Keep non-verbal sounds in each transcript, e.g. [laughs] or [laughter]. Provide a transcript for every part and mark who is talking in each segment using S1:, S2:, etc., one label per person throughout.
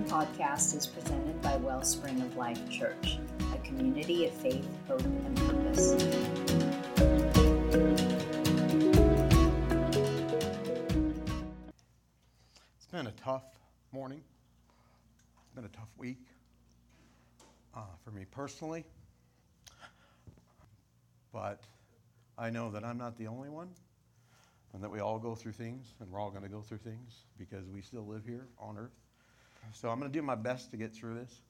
S1: podcast is presented by Wellspring of Life Church, a community of faith, hope, and purpose.
S2: It's been a tough morning. It's been a tough week uh, for me personally. But I know that I'm not the only one and that we all go through things and we're all going to go through things because we still live here on earth. So I'm going to do my best to get through this.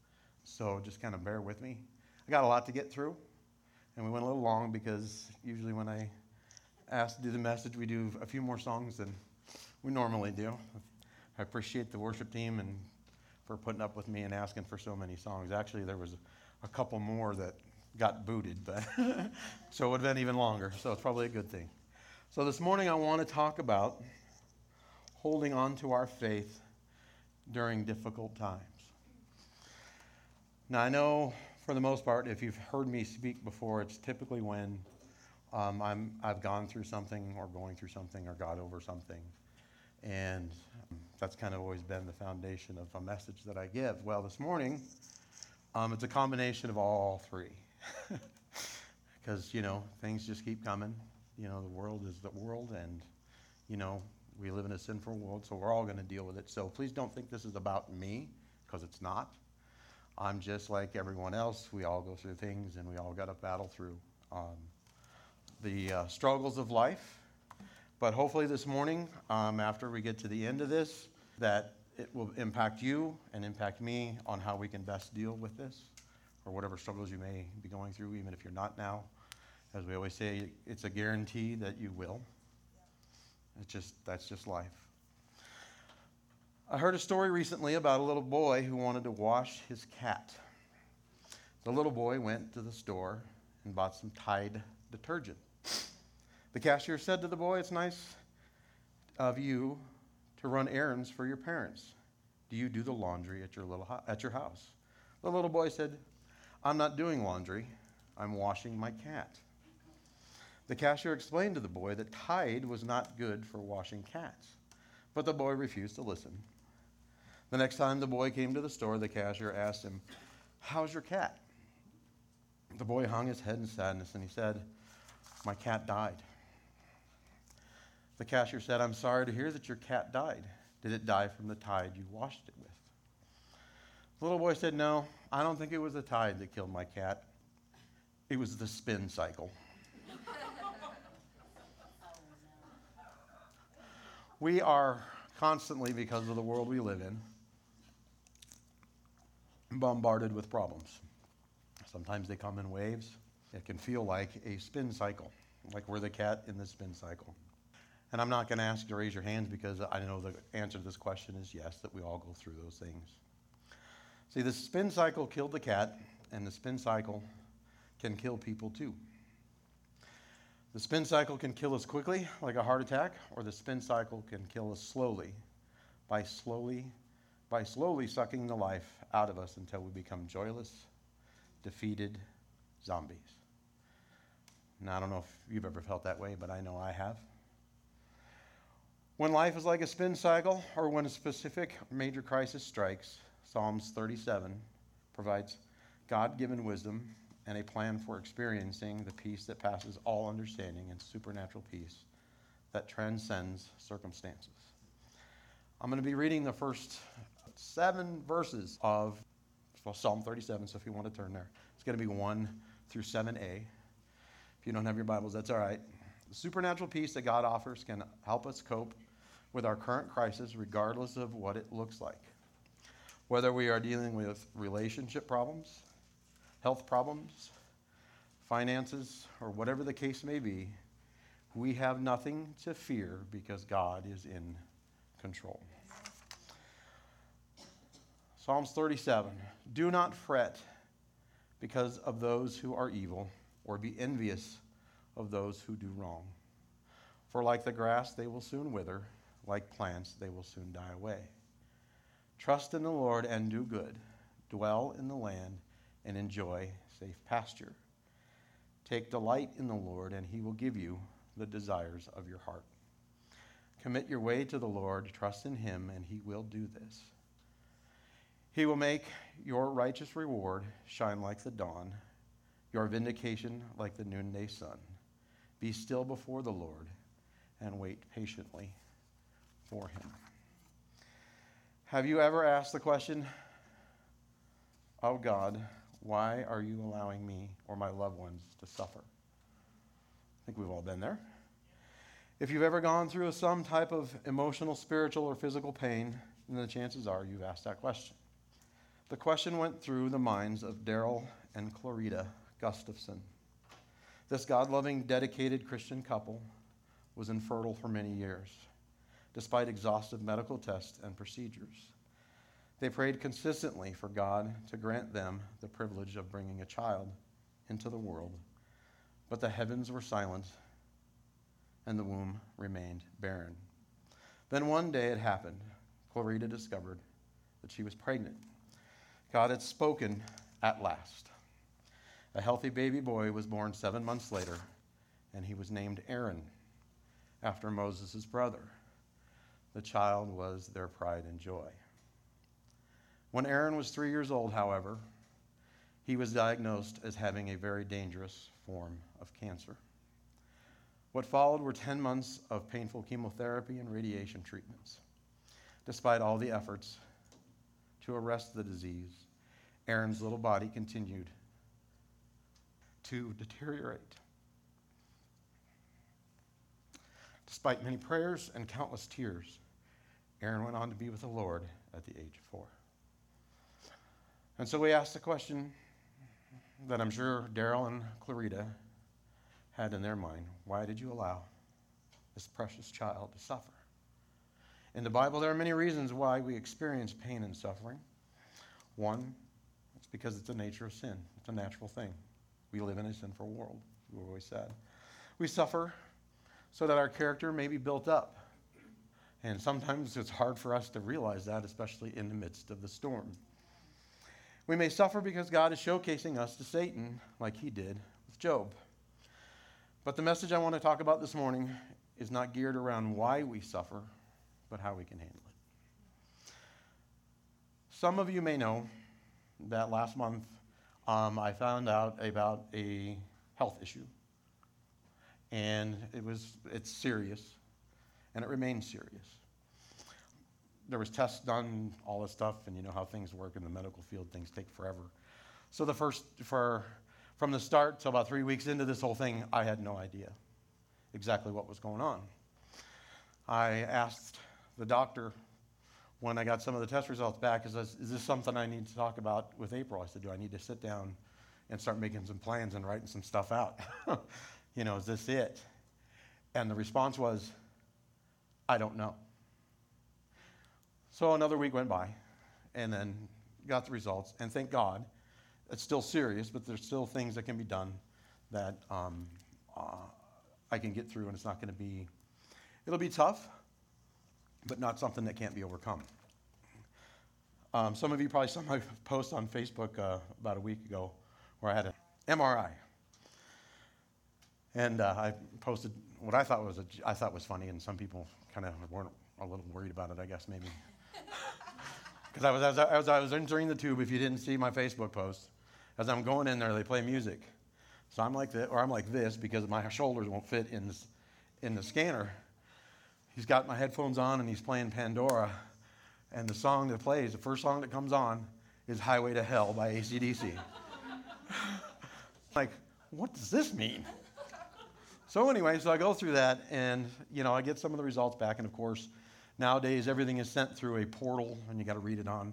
S2: So just kind of bear with me. I got a lot to get through, and we went a little long because usually when I ask to do the message, we do a few more songs than we normally do. I appreciate the worship team and for putting up with me and asking for so many songs. Actually, there was a couple more that got booted, but [laughs] so it would have been even longer. So it's probably a good thing. So this morning I want to talk about holding on to our faith during difficult times. Now I know for the most part, if you've heard me speak before, it's typically when um, I'm, I've gone through something or going through something or got over something. And um, that's kind of always been the foundation of a message that I give. Well, this morning, um, it's a combination of all three. [laughs] Because, you know, things just keep coming you know, the world is the world, and, you know, we live in a sinful world, so we're all going to deal with it. So please don't think this is about me, because it's not. I'm just like everyone else. We all go through things, and we all got to battle through um, the uh, struggles of life. But hopefully, this morning, um, after we get to the end of this, that it will impact you and impact me on how we can best deal with this or whatever struggles you may be going through, even if you're not now. As we always say, it's a guarantee that you will. It's just that's just life. I heard a story recently about a little boy who wanted to wash his cat. The little boy went to the store and bought some Tide detergent. The cashier said to the boy, It's nice of you to run errands for your parents. Do you do the laundry at your, little ho- at your house? The little boy said, I'm not doing laundry, I'm washing my cat. The cashier explained to the boy that Tide was not good for washing cats, but the boy refused to listen. The next time the boy came to the store, the cashier asked him, How's your cat? The boy hung his head in sadness and he said, My cat died. The cashier said, I'm sorry to hear that your cat died. Did it die from the tide you washed it with? The little boy said, No, I don't think it was the tide that killed my cat. It was the spin cycle. We are constantly, because of the world we live in, bombarded with problems. Sometimes they come in waves. It can feel like a spin cycle, like we're the cat in the spin cycle. And I'm not going to ask you to raise your hands because I know the answer to this question is yes, that we all go through those things. See, the spin cycle killed the cat, and the spin cycle can kill people too. The spin cycle can kill us quickly, like a heart attack, or the spin cycle can kill us slowly by slowly by slowly sucking the life out of us until we become joyless, defeated zombies. Now, I don't know if you've ever felt that way, but I know I have. When life is like a spin cycle, or when a specific major crisis strikes, Psalms 37 provides God given wisdom and a plan for experiencing the peace that passes all understanding and supernatural peace that transcends circumstances. I'm going to be reading the first seven verses of well, Psalm 37, so if you want to turn there, it's going to be 1 through 7a. If you don't have your Bibles, that's all right. The supernatural peace that God offers can help us cope with our current crisis, regardless of what it looks like. Whether we are dealing with relationship problems, health problems, finances, or whatever the case may be, we have nothing to fear because God is in control. Psalms 37 Do not fret because of those who are evil, or be envious of those who do wrong. For like the grass, they will soon wither, like plants, they will soon die away. Trust in the Lord and do good, dwell in the land and enjoy safe pasture. Take delight in the Lord, and he will give you the desires of your heart. Commit your way to the Lord, trust in him, and he will do this. He will make your righteous reward shine like the dawn, your vindication like the noonday sun. Be still before the Lord and wait patiently for him. Have you ever asked the question, Oh God, why are you allowing me or my loved ones to suffer? I think we've all been there. If you've ever gone through some type of emotional, spiritual, or physical pain, then the chances are you've asked that question. The question went through the minds of Daryl and Clarita Gustafson. This God loving, dedicated Christian couple was infertile for many years, despite exhaustive medical tests and procedures. They prayed consistently for God to grant them the privilege of bringing a child into the world, but the heavens were silent and the womb remained barren. Then one day it happened. Clarita discovered that she was pregnant. God had spoken at last. A healthy baby boy was born seven months later, and he was named Aaron, after Moses' brother. The child was their pride and joy. When Aaron was three years old, however, he was diagnosed as having a very dangerous form of cancer. What followed were 10 months of painful chemotherapy and radiation treatments. Despite all the efforts to arrest the disease, Aaron's little body continued to deteriorate. Despite many prayers and countless tears, Aaron went on to be with the Lord at the age of four. And so we asked the question that I'm sure Daryl and Clarita had in their mind why did you allow this precious child to suffer? In the Bible, there are many reasons why we experience pain and suffering. One, it's because it's the nature of sin, it's a natural thing. We live in a sinful world, we've always said. We suffer so that our character may be built up. And sometimes it's hard for us to realize that, especially in the midst of the storm. We may suffer because God is showcasing us to Satan, like he did with Job. But the message I want to talk about this morning is not geared around why we suffer, but how we can handle it. Some of you may know that last month um, I found out about a health issue. And it was, it's serious, and it remains serious. There was tests done, all this stuff, and you know how things work in the medical field, things take forever. So the first, for from the start till about three weeks into this whole thing, I had no idea exactly what was going on. I asked the doctor when I got some of the test results back, is this, is this something I need to talk about with April? I said, do I need to sit down and start making some plans and writing some stuff out? [laughs] you know, is this it? And the response was, I don't know. So another week went by, and then got the results, and thank God it's still serious, but there's still things that can be done that um, uh, I can get through, and it's not going to be, it'll be tough, but not something that can't be overcome. Um, some of you probably saw my [laughs] post on Facebook uh, about a week ago where I had an MRI. And uh, I posted what I thought was a, I thought was funny, and some people kind of weren't a little worried about it, I guess, maybe. [laughs] Because I was, as I, as I was entering the tube, if you didn't see my Facebook post, as I'm going in there, they play music. So I'm like this, or I'm like this because my shoulders won't fit in, this, in the scanner. He's got my headphones on and he's playing Pandora. And the song that plays, the first song that comes on, is Highway to Hell by ACDC. [laughs] like, what does this mean? So anyway, so I go through that and, you know, I get some of the results back. And of course, nowadays everything is sent through a portal and you got to read it on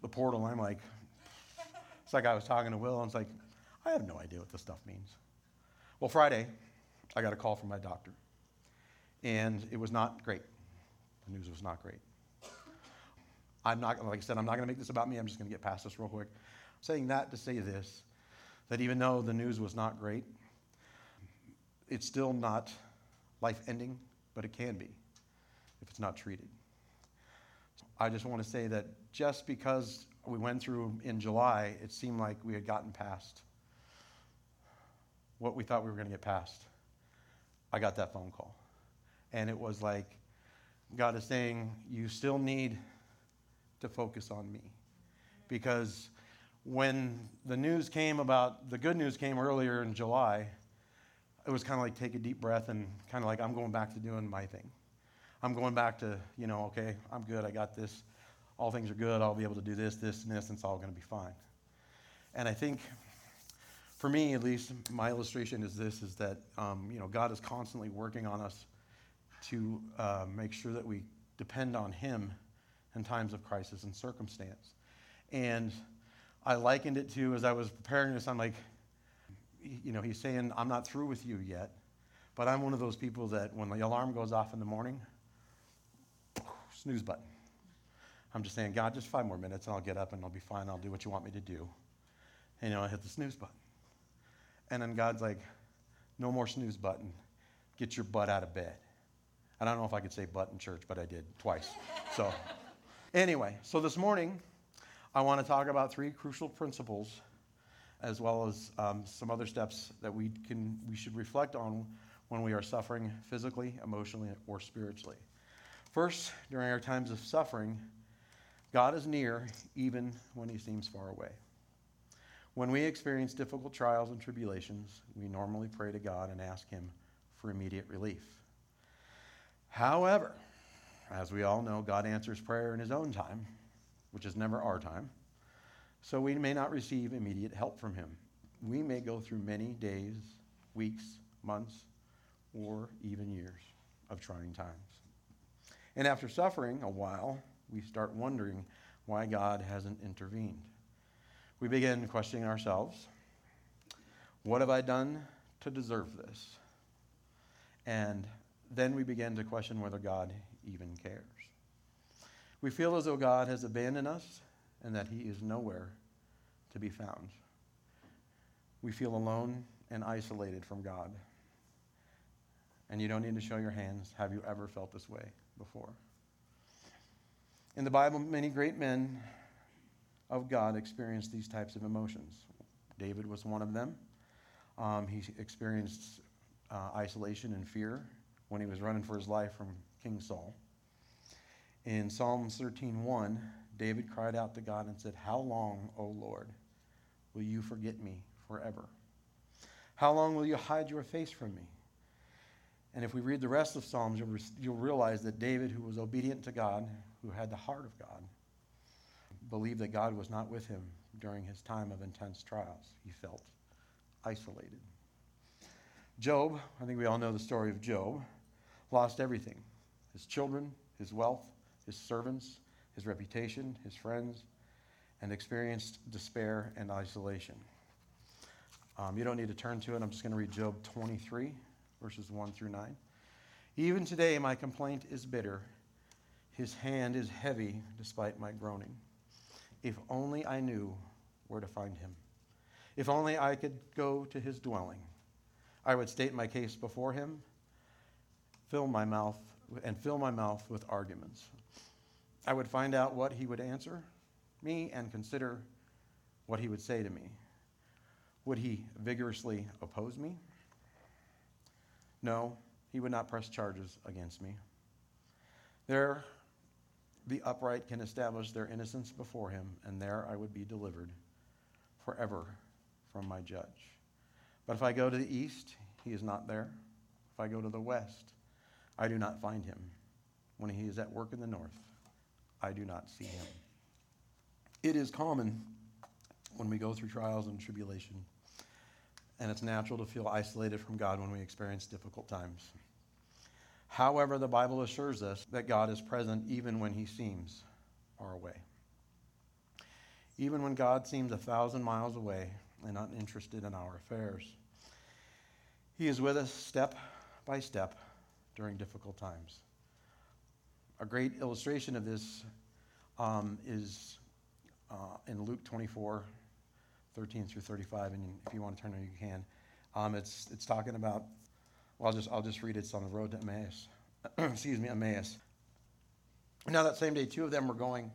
S2: the portal. I'm like, [laughs] it's like I was talking to Will, and it's like, I have no idea what this stuff means. Well, Friday, I got a call from my doctor, and it was not great. The news was not great. I'm not, like I said, I'm not going to make this about me. I'm just going to get past this real quick. I'm saying that to say this that even though the news was not great, it's still not life ending, but it can be if it's not treated. I just want to say that just because we went through in July, it seemed like we had gotten past what we thought we were going to get past. I got that phone call. And it was like, God is saying, You still need to focus on me. because when the news came about, the good news came earlier in July, it was kind of like take a deep breath and kind of like, I'm going back to doing my thing. I'm going back to, you know, okay, I'm good, I got this. All things are good, I'll be able to do this, this, and this, and it's all going to be fine. And I think, for me at least, my illustration is this, is that, um, you know, God is constantly working on us to uh, make sure that we depend on Him in times of crisis and circumstance. And I likened it to, as I was preparing this, I'm like, you know, he's saying, I'm not through with you yet. But I'm one of those people that when the alarm goes off in the morning, snooze button. I'm just saying, God, just five more minutes and I'll get up and I'll be fine. I'll do what you want me to do. And, you know, I hit the snooze button. And then God's like, no more snooze button. Get your butt out of bed. I don't know if I could say butt in church, but I did twice. [laughs] So, anyway, so this morning, I want to talk about three crucial principles as well as um, some other steps that we, can, we should reflect on when we are suffering physically, emotionally, or spiritually. First, during our times of suffering, God is near even when he seems far away. When we experience difficult trials and tribulations, we normally pray to God and ask him for immediate relief. However, as we all know, God answers prayer in his own time, which is never our time so we may not receive immediate help from him. We may go through many days, weeks, months, or even years of trying times. And after suffering a while, we start wondering why God hasn't intervened. We begin questioning ourselves what have I done to deserve this? And then we begin to question whether God even cares. We feel as though God has abandoned us and that he is nowhere to be found. We feel alone and isolated from God. And you don't need to show your hands. Have you ever felt this way before? In the Bible, many great men of God experienced these types of emotions. David was one of them. Um, he experienced uh, isolation and fear when he was running for his life from King Saul. In Psalms 13:1, David cried out to God and said, How long, O Lord, will you forget me forever? How long will you hide your face from me? And if we read the rest of Psalms, you'll, you'll realize that David, who was obedient to God, who had the heart of God, believed that God was not with him during his time of intense trials. He felt isolated. Job, I think we all know the story of Job, lost everything his children, his wealth, his servants, his reputation, his friends, and experienced despair and isolation. Um, you don't need to turn to it. I'm just going to read Job 23, verses 1 through 9. Even today, my complaint is bitter. His hand is heavy despite my groaning. If only I knew where to find him. If only I could go to his dwelling. I would state my case before him, fill my mouth and fill my mouth with arguments. I would find out what he would answer me and consider what he would say to me. Would he vigorously oppose me? No, he would not press charges against me. There, the upright can establish their innocence before him, and there I would be delivered forever from my judge. But if I go to the east, he is not there. If I go to the west, I do not find him. When he is at work in the north, I do not see him. It is common when we go through trials and tribulation, and it's natural to feel isolated from God when we experience difficult times. However, the Bible assures us that God is present even when he seems far away. Even when God seems a thousand miles away and uninterested in our affairs, he is with us step by step during difficult times. A great illustration of this um, is uh, in Luke 24, 13 through 35, and if you want to turn there, you can. Um, it's, it's talking about, well, I'll just, I'll just read it. It's on the road to Emmaus. [clears throat] Excuse me, Emmaus. Now, that same day, two of them were going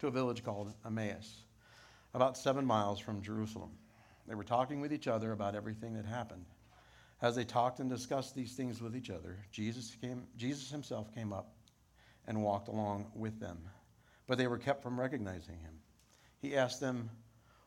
S2: to a village called Emmaus, about seven miles from Jerusalem. They were talking with each other about everything that happened. As they talked and discussed these things with each other, Jesus, came, Jesus himself came up and walked along with them, but they were kept from recognizing him. He asked them,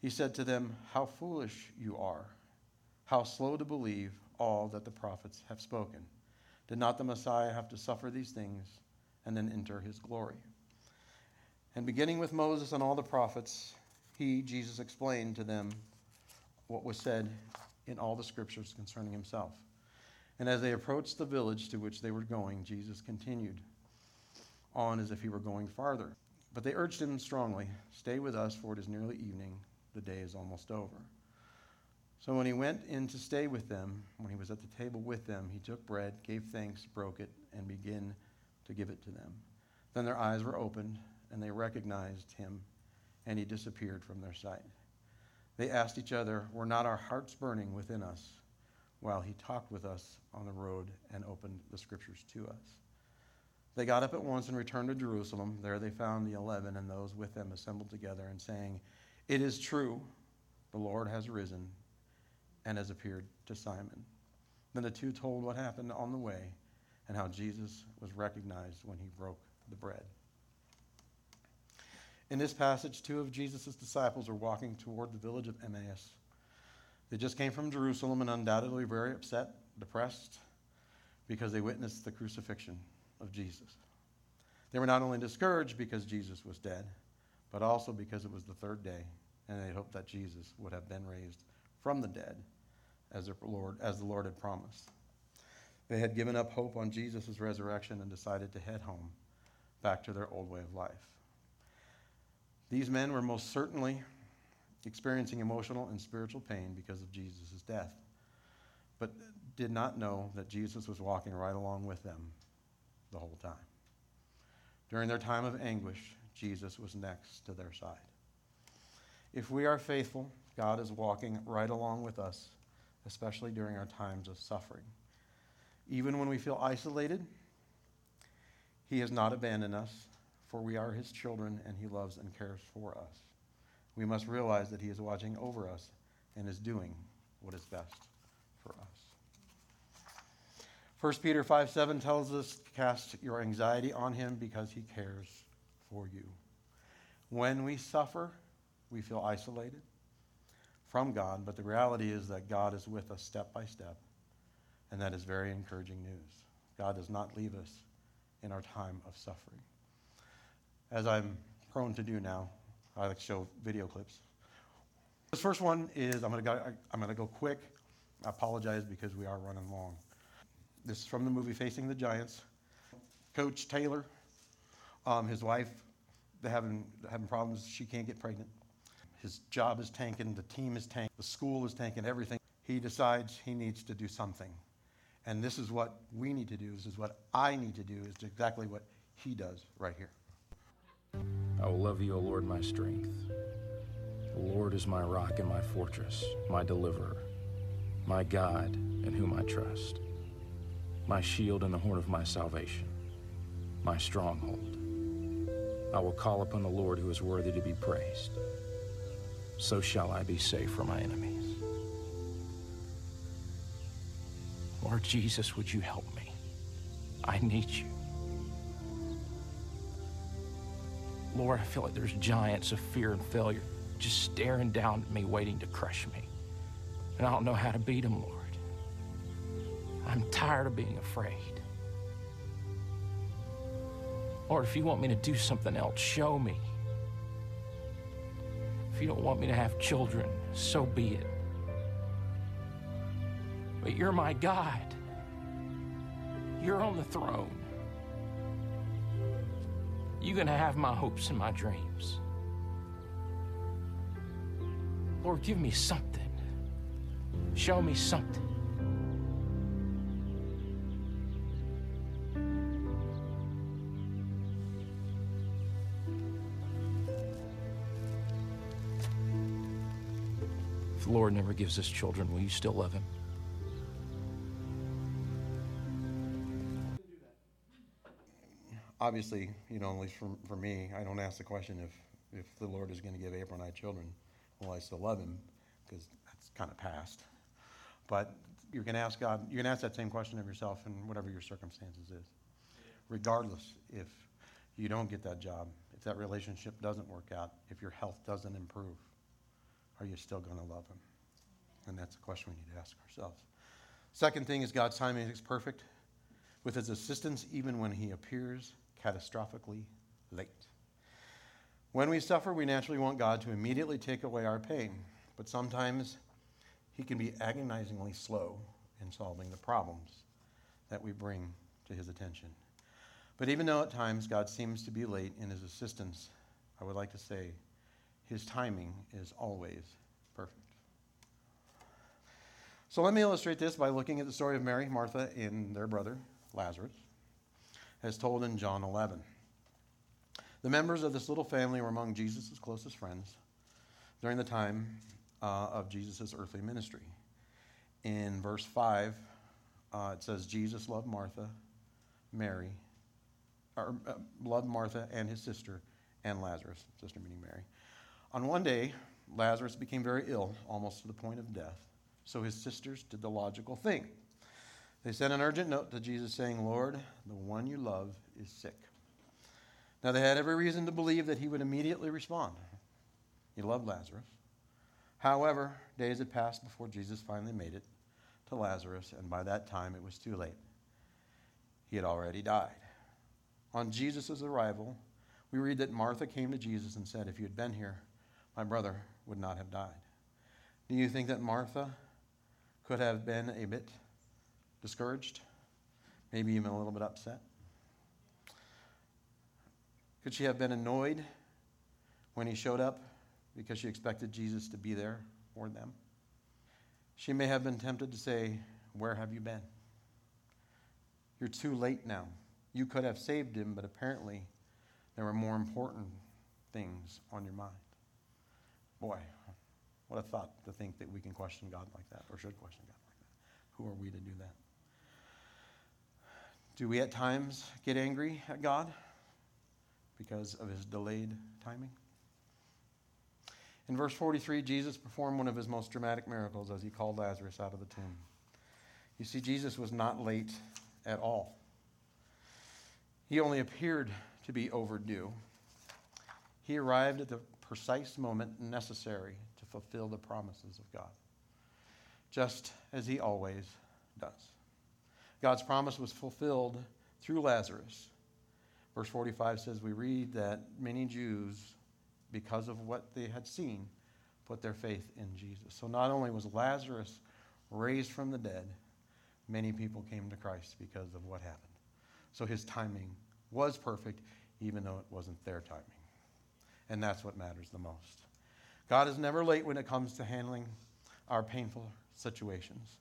S2: He said to them, How foolish you are! How slow to believe all that the prophets have spoken. Did not the Messiah have to suffer these things and then enter his glory? And beginning with Moses and all the prophets, he, Jesus, explained to them what was said in all the scriptures concerning himself. And as they approached the village to which they were going, Jesus continued on as if he were going farther. But they urged him strongly, Stay with us, for it is nearly evening. The day is almost over. So when he went in to stay with them, when he was at the table with them, he took bread, gave thanks, broke it, and began to give it to them. Then their eyes were opened, and they recognized him, and he disappeared from their sight. They asked each other, Were not our hearts burning within us? while he talked with us on the road and opened the scriptures to us. They got up at once and returned to Jerusalem. There they found the eleven and those with them assembled together and saying, It is true, the Lord has risen and has appeared to Simon. Then the two told what happened on the way and how Jesus was recognized when he broke the bread. In this passage, two of Jesus' disciples are walking toward the village of Emmaus. They just came from Jerusalem and undoubtedly very upset, depressed, because they witnessed the crucifixion of Jesus. They were not only discouraged because Jesus was dead, but also because it was the third day, and they hoped that Jesus would have been raised from the dead as the Lord, as the Lord had promised. They had given up hope on Jesus' resurrection and decided to head home, back to their old way of life. These men were most certainly experiencing emotional and spiritual pain because of Jesus' death, but did not know that Jesus was walking right along with them the whole time. During their time of anguish, Jesus was next to their side. If we are faithful, God is walking right along with us, especially during our times of suffering. Even when we feel isolated, He has not abandoned us, for we are His children and He loves and cares for us we must realize that He is watching over us and is doing what is best for us. 1 Peter 5 7 tells us, Cast your anxiety on Him because He cares for you. When we suffer, we feel isolated from God, but the reality is that God is with us step by step, and that is very encouraging news. God does not leave us in our time of suffering. As I'm prone to do now, I like to show video clips. This first one is I'm gonna go, I'm gonna go quick. I apologize because we are running long. This is from the movie Facing the Giants. Coach Taylor, um, his wife, they're having having problems. She can't get pregnant. His job is tanking. The team is tanking. The school is tanking. Everything. He decides he needs to do something, and this is what we need to do. This is what I need to do. Is exactly what he does right here.
S3: I will love you, O Lord, my strength. The Lord is my rock and my fortress, my deliverer, my God in whom I trust, my shield and the horn of my salvation, my stronghold. I will call upon the Lord who is worthy to be praised. So shall I be safe from my enemies. Lord Jesus, would you help me? I need you. Lord, I feel like there's giants of fear and failure just staring down at me, waiting to crush me. And I don't know how to beat them, Lord. I'm tired of being afraid. Lord, if you want me to do something else, show me. If you don't want me to have children, so be it. But you're my God. You're on the throne. You're going to have my hopes and my dreams. Lord, give me something. Show me something. The Lord never gives us children, will you still love him?
S2: Obviously, you know, at least for, for me, I don't ask the question if, if the Lord is going to give April and I children, will I still love him? Because that's kind of past. But you can ask God, you can ask that same question of yourself in whatever your circumstances is. Regardless if you don't get that job, if that relationship doesn't work out, if your health doesn't improve, are you still going to love him? And that's a question we need to ask ourselves. Second thing is God's timing is perfect. With his assistance, even when he appears catastrophically late. When we suffer, we naturally want God to immediately take away our pain, but sometimes he can be agonizingly slow in solving the problems that we bring to his attention. But even though at times God seems to be late in his assistance, I would like to say his timing is always perfect. So let me illustrate this by looking at the story of Mary, Martha, and their brother, Lazarus, as told in John 11. The members of this little family were among Jesus' closest friends during the time uh, of Jesus' earthly ministry. In verse 5, uh, it says, Jesus loved Martha, Mary, or uh, loved Martha and his sister, and Lazarus, sister meaning Mary. On one day, Lazarus became very ill, almost to the point of death. So his sisters did the logical thing. They sent an urgent note to Jesus saying, Lord, the one you love is sick. Now they had every reason to believe that he would immediately respond. He loved Lazarus. However, days had passed before Jesus finally made it to Lazarus, and by that time it was too late. He had already died. On Jesus' arrival, we read that Martha came to Jesus and said, If you had been here, my brother would not have died. Do you think that Martha could have been a bit discouraged? Maybe even a little bit upset? Could she have been annoyed when he showed up because she expected Jesus to be there for them? She may have been tempted to say, Where have you been? You're too late now. You could have saved him, but apparently there were more important things on your mind. Boy, what a thought to think that we can question God like that, or should question God like that. Who are we to do that? Do we at times get angry at God because of his delayed timing? In verse 43, Jesus performed one of his most dramatic miracles as he called Lazarus out of the tomb. You see, Jesus was not late at all. He only appeared to be overdue. He arrived at the precise moment necessary to fulfill the promises of God, just as he always does. God's promise was fulfilled through Lazarus. Verse 45 says, We read that many Jews because of what they had seen, put their faith in Jesus. So not only was Lazarus raised from the dead, many people came to Christ because of what happened. So his timing was perfect, even though it wasn't their timing. And that's what matters the most. God is never late when it comes to handling our painful situations.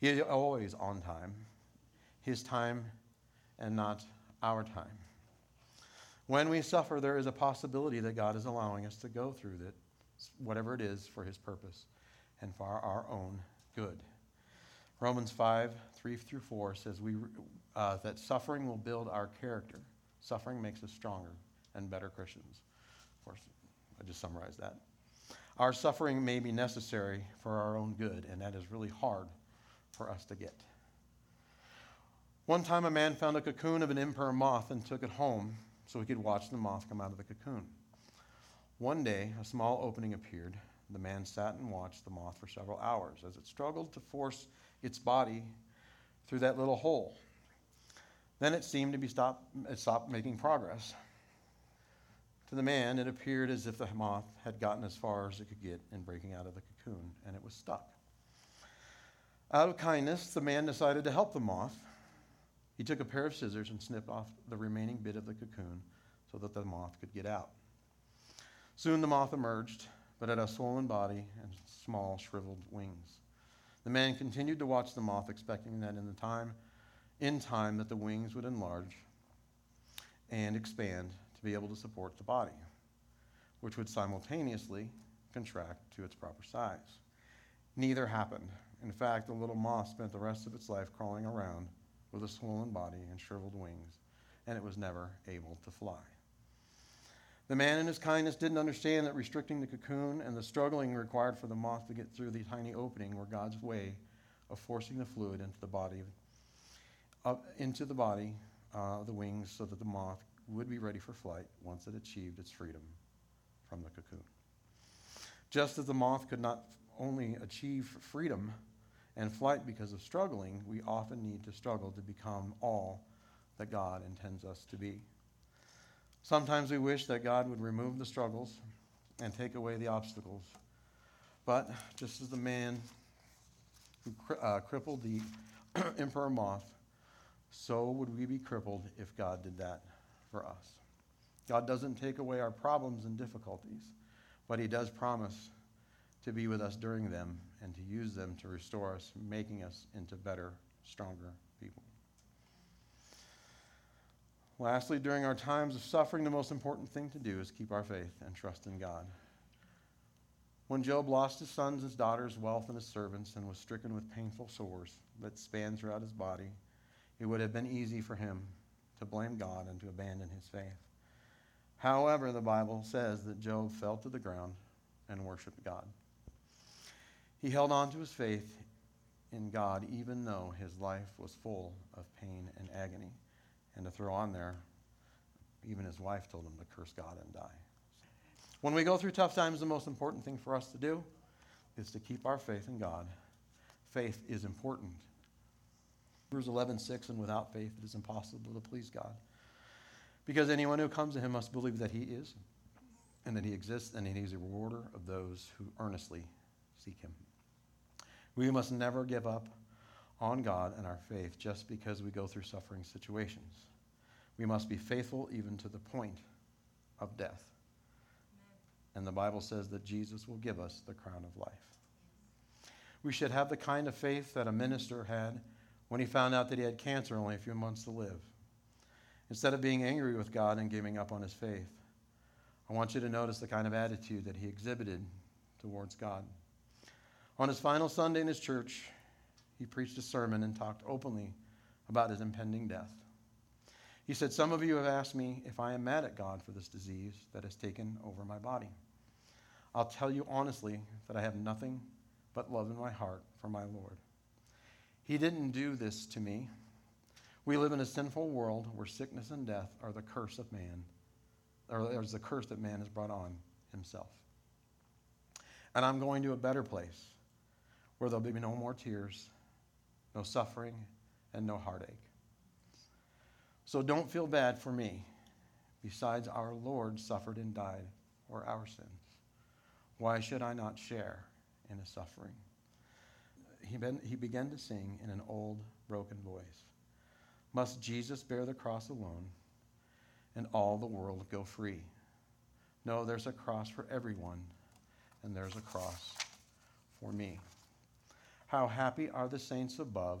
S2: He is always on time, his time and not our time. When we suffer, there is a possibility that God is allowing us to go through that, whatever it is, for His purpose and for our own good. Romans 5 3 through 4 says we, uh, that suffering will build our character. Suffering makes us stronger and better Christians. Of course, I just summarized that. Our suffering may be necessary for our own good, and that is really hard for us to get. One time, a man found a cocoon of an emperor moth and took it home so he could watch the moth come out of the cocoon. One day, a small opening appeared. The man sat and watched the moth for several hours as it struggled to force its body through that little hole. Then it seemed to be stopped, it stopped making progress. To the man, it appeared as if the moth had gotten as far as it could get in breaking out of the cocoon, and it was stuck. Out of kindness, the man decided to help the moth. He took a pair of scissors and snipped off the remaining bit of the cocoon so that the moth could get out. Soon the moth emerged, but had a swollen body and small, shriveled wings. The man continued to watch the moth, expecting that in the time, in time, that the wings would enlarge and expand be able to support the body, which would simultaneously contract to its proper size. Neither happened. In fact, the little moth spent the rest of its life crawling around with a swollen body and shriveled wings, and it was never able to fly. The man in his kindness didn't understand that restricting the cocoon and the struggling required for the moth to get through the tiny opening were God's way of forcing the fluid into the body, up into the body, uh, the wings, so that the moth would be ready for flight once it achieved its freedom from the cocoon. Just as the moth could not only achieve freedom and flight because of struggling, we often need to struggle to become all that God intends us to be. Sometimes we wish that God would remove the struggles and take away the obstacles. But just as the man who cri- uh, crippled the [clears throat] emperor moth, so would we be crippled if God did that for us. God doesn't take away our problems and difficulties, but He does promise to be with us during them and to use them to restore us, making us into better, stronger people. Lastly, during our times of suffering, the most important thing to do is keep our faith and trust in God. When Job lost his sons, his daughters, wealth, and his servants, and was stricken with painful sores that spanned throughout his body, it would have been easy for him to blame God and to abandon his faith. However, the Bible says that Job fell to the ground and worshiped God. He held on to his faith in God even though his life was full of pain and agony. And to throw on there, even his wife told him to curse God and die. When we go through tough times, the most important thing for us to do is to keep our faith in God. Faith is important. Hebrews 11, 6, and without faith it is impossible to please God. Because anyone who comes to him must believe that he is, and that he exists, and that he is a rewarder of those who earnestly seek him. We must never give up on God and our faith just because we go through suffering situations. We must be faithful even to the point of death. And the Bible says that Jesus will give us the crown of life. We should have the kind of faith that a minister had when he found out that he had cancer only a few months to live. Instead of being angry with God and giving up on his faith, I want you to notice the kind of attitude that he exhibited towards God. On his final Sunday in his church, he preached a sermon and talked openly about his impending death. He said, Some of you have asked me if I am mad at God for this disease that has taken over my body. I'll tell you honestly that I have nothing but love in my heart for my Lord. He didn't do this to me. We live in a sinful world where sickness and death are the curse of man, or there's the curse that man has brought on himself. And I'm going to a better place where there'll be no more tears, no suffering, and no heartache. So don't feel bad for me. Besides, our Lord suffered and died for our sins. Why should I not share in his suffering? He, he began to sing in an old, broken voice Must Jesus bear the cross alone and all the world go free? No, there's a cross for everyone, and there's a cross for me. How happy are the saints above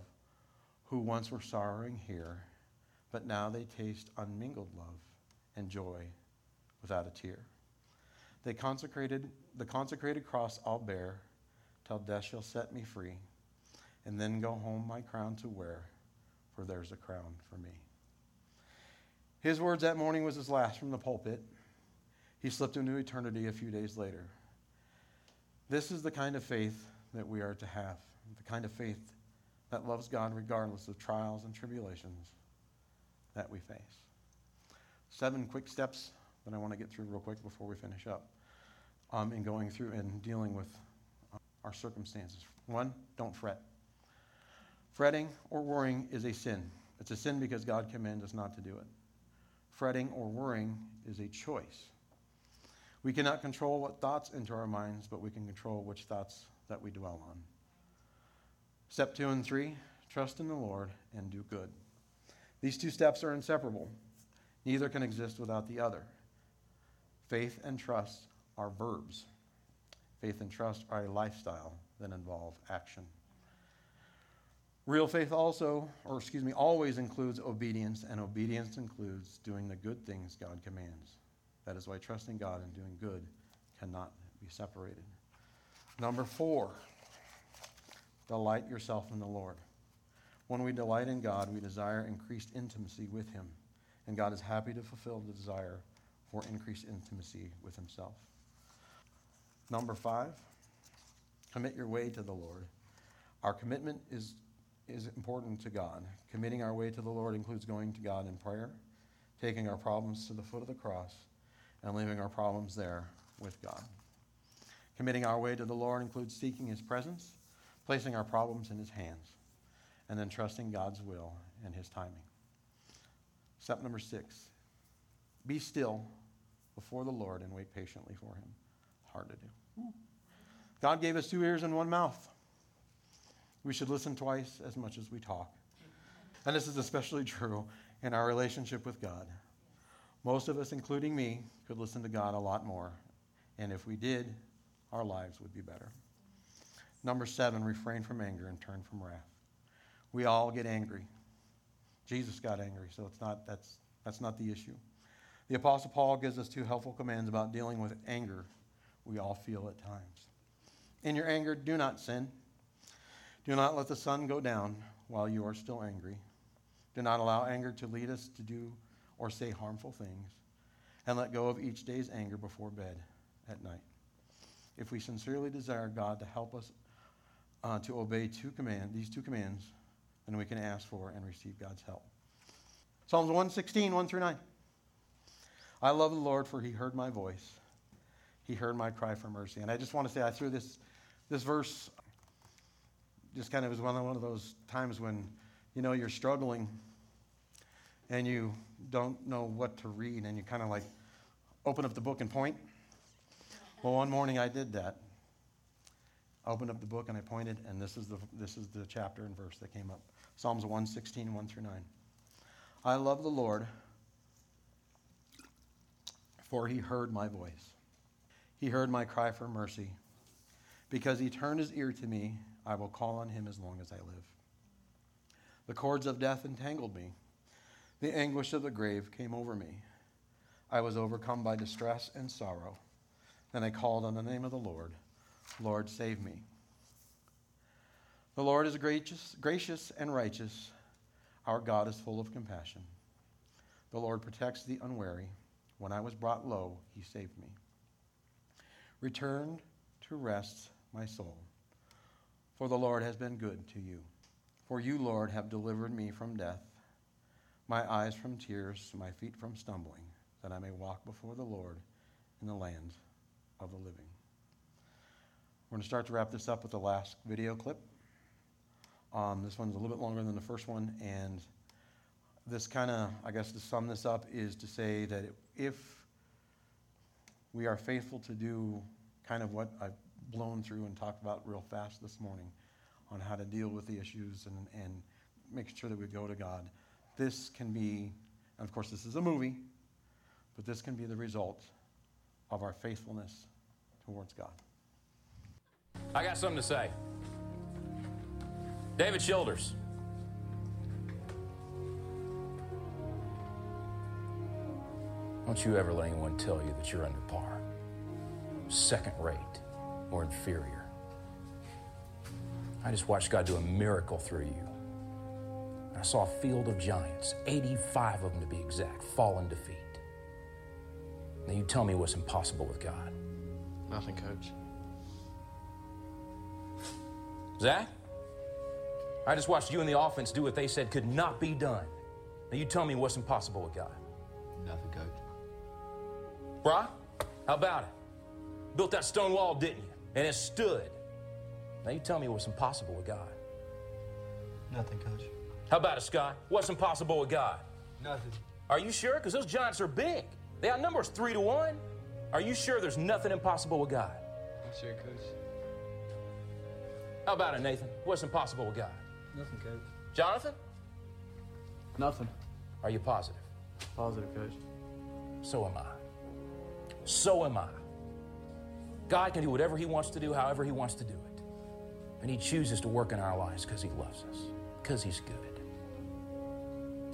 S2: who once were sorrowing here, but now they taste unmingled love and joy without a tear. They consecrated the consecrated cross I'll bear till death shall set me free, and then go home my crown to wear, for there's a crown for me. His words that morning was his last from the pulpit. He slipped into eternity a few days later. This is the kind of faith that we are to have, the kind of faith that loves God regardless of trials and tribulations that we face. Seven quick steps that I want to get through real quick before we finish up um, in going through and dealing with uh, our circumstances. One, don't fret. Fretting or worrying is a sin. It's a sin because God commands us not to do it. Fretting or worrying is a choice We cannot control what thoughts enter our minds, but we can control which thoughts that we dwell on. Step two and three trust in the Lord and do good. These two steps are inseparable, neither can exist without the other. Faith and trust are verbs, faith and trust are a lifestyle that involve action. Real faith also, or excuse me, always includes obedience, and obedience includes doing the good things God commands. That is why trusting God and doing good cannot be separated. Number four, delight yourself in the Lord. When we delight in God, we desire increased intimacy with Him, and God is happy to fulfill the desire for increased intimacy with Himself. Number five, commit your way to the Lord. Our commitment is, is important to God. Committing our way to the Lord includes going to God in prayer, taking our problems to the foot of the cross, and leaving our problems there with God. Committing our way to the Lord includes seeking His presence, placing our problems in His hands, and then trusting God's will and His timing. Step number six be still before the Lord and wait patiently for Him. Hard to do. God gave us two ears and one mouth. We should listen twice as much as we talk. And this is especially true in our relationship with God. Most of us, including me, could listen to God a lot more. And if we did, our lives would be better. Number seven, refrain from anger and turn from wrath. We all get angry. Jesus got angry, so it's not, that's, that's not the issue. The Apostle Paul gives us two helpful commands about dealing with anger we all feel at times. In your anger, do not sin. Do not let the sun go down while you are still angry. Do not allow anger to lead us to do or say harmful things, and let go of each day's anger before bed at night. If we sincerely desire God to help us uh, to obey two command, these two commands, then we can ask for and receive God's help. Psalms 116, 1 through 9. I love the Lord, for he heard my voice. He heard my cry for mercy. And I just want to say, I threw this, this verse just kind of was one of, those times when, you know, you're struggling and you don't know what to read and you kind of like open up the book and point. Well, one morning I did that. I opened up the book and I pointed, and this is the, this is the chapter and verse that came up Psalms 116, 1 through 9. I love the Lord, for he heard my voice. He heard my cry for mercy. Because he turned his ear to me, I will call on him as long as I live. The cords of death entangled me. The anguish of the grave came over me. I was overcome by distress and sorrow. Then I called on the name of the Lord. Lord, save me. The Lord is gracious, gracious and righteous. Our God is full of compassion. The Lord protects the unwary. When I was brought low, he saved me. Return to rest, my soul, for the Lord has been good to you. For you, Lord, have delivered me from death, my eyes from tears, my feet from stumbling, that I may walk before the Lord in the land of the living. We're going to start to wrap this up with the last video clip. Um, this one's a little bit longer than the first one, and this kind of, I guess, to sum this up, is to say that if we are faithful to do kind of what I've blown through and talked about real fast this morning on how to deal with the issues and, and make sure that we go to God, this can be, and of course, this is a movie, but this can be the result of our faithfulness towards God.
S3: I got something to say. David Childers. Don't you ever let anyone tell you that you're under par, second rate, or inferior. I just watched God do a miracle through you. I saw a field of giants, 85 of them to be exact, fall in defeat. Now you tell me what's impossible with God.
S4: Nothing, coach.
S3: Zach? I just watched you and the offense do what they said could not be done. Now you tell me what's impossible with God.
S4: Nothing, coach.
S3: Brock, how about it? Built that stone wall, didn't you? And it stood. Now you tell me what's impossible with God.
S4: Nothing, coach.
S3: How about it, Scott? What's impossible with God?
S4: Nothing.
S3: Are you sure? Because those giants are big. They outnumber us three to one. Are you sure there's nothing impossible with God?
S4: I'm sure, Coach.
S3: How about it, Nathan? What's impossible with God?
S4: Nothing, Coach.
S3: Jonathan?
S4: Nothing.
S3: Are you positive?
S4: Positive, Coach.
S3: So am I. So am I. God can do whatever He wants to do, however He wants to do it. And He chooses to work in our lives because He loves us, because He's good.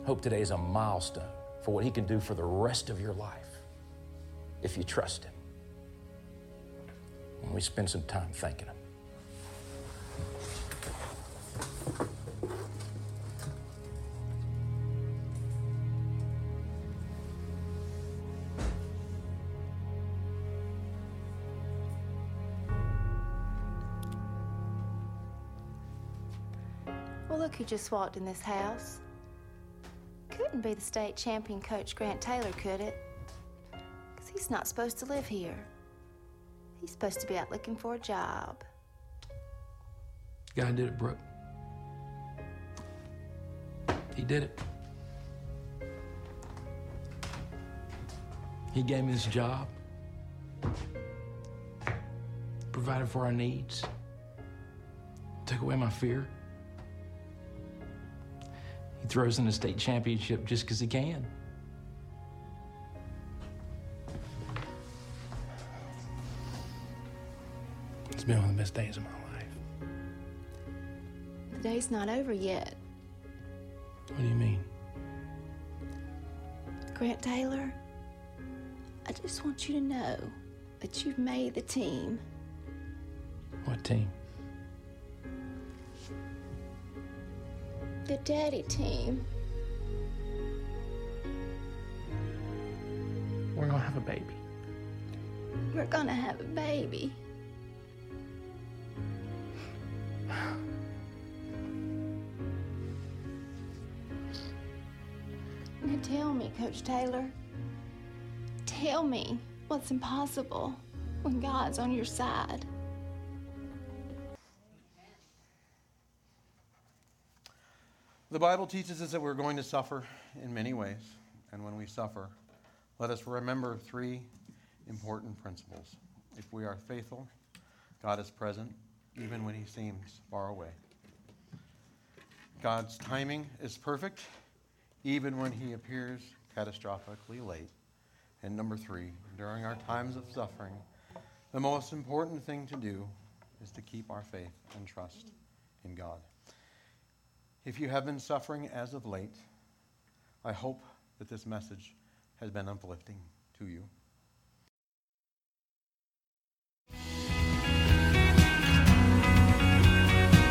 S3: Hope today is a milestone for what He can do for the rest of your life if you trust Him. And we spend some time thanking Him.
S5: Just walked in this house. Couldn't be the state champion coach Grant Taylor, could it? Because he's not supposed to live here. He's supposed to be out looking for a job.
S3: Guy did it, Brooke. He did it. He gave me this job, provided for our needs, took away my fear. He throws in a state championship just because he can. It's been one of the best days of my life.
S5: The day's not over yet.
S3: What do you mean?
S5: Grant Taylor, I just want you to know that you've made the team.
S3: What team?
S5: The daddy team.
S3: We're gonna have a baby.
S5: We're gonna have a baby. Now tell me, Coach Taylor. Tell me what's impossible when God's on your side.
S2: The Bible teaches us that we're going to suffer in many ways. And when we suffer, let us remember three important principles. If we are faithful, God is present even when he seems far away. God's timing is perfect even when he appears catastrophically late. And number three, during our times of suffering, the most important thing to do is to keep our faith and trust in God. If you have been suffering as of late, I hope that this message has been uplifting to you.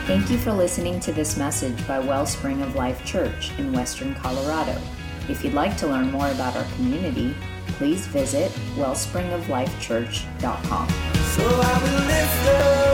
S1: Thank you for listening to this message by Wellspring of Life Church in Western Colorado. If you'd like to learn more about our community, please visit wellspringoflifechurch.com.
S6: So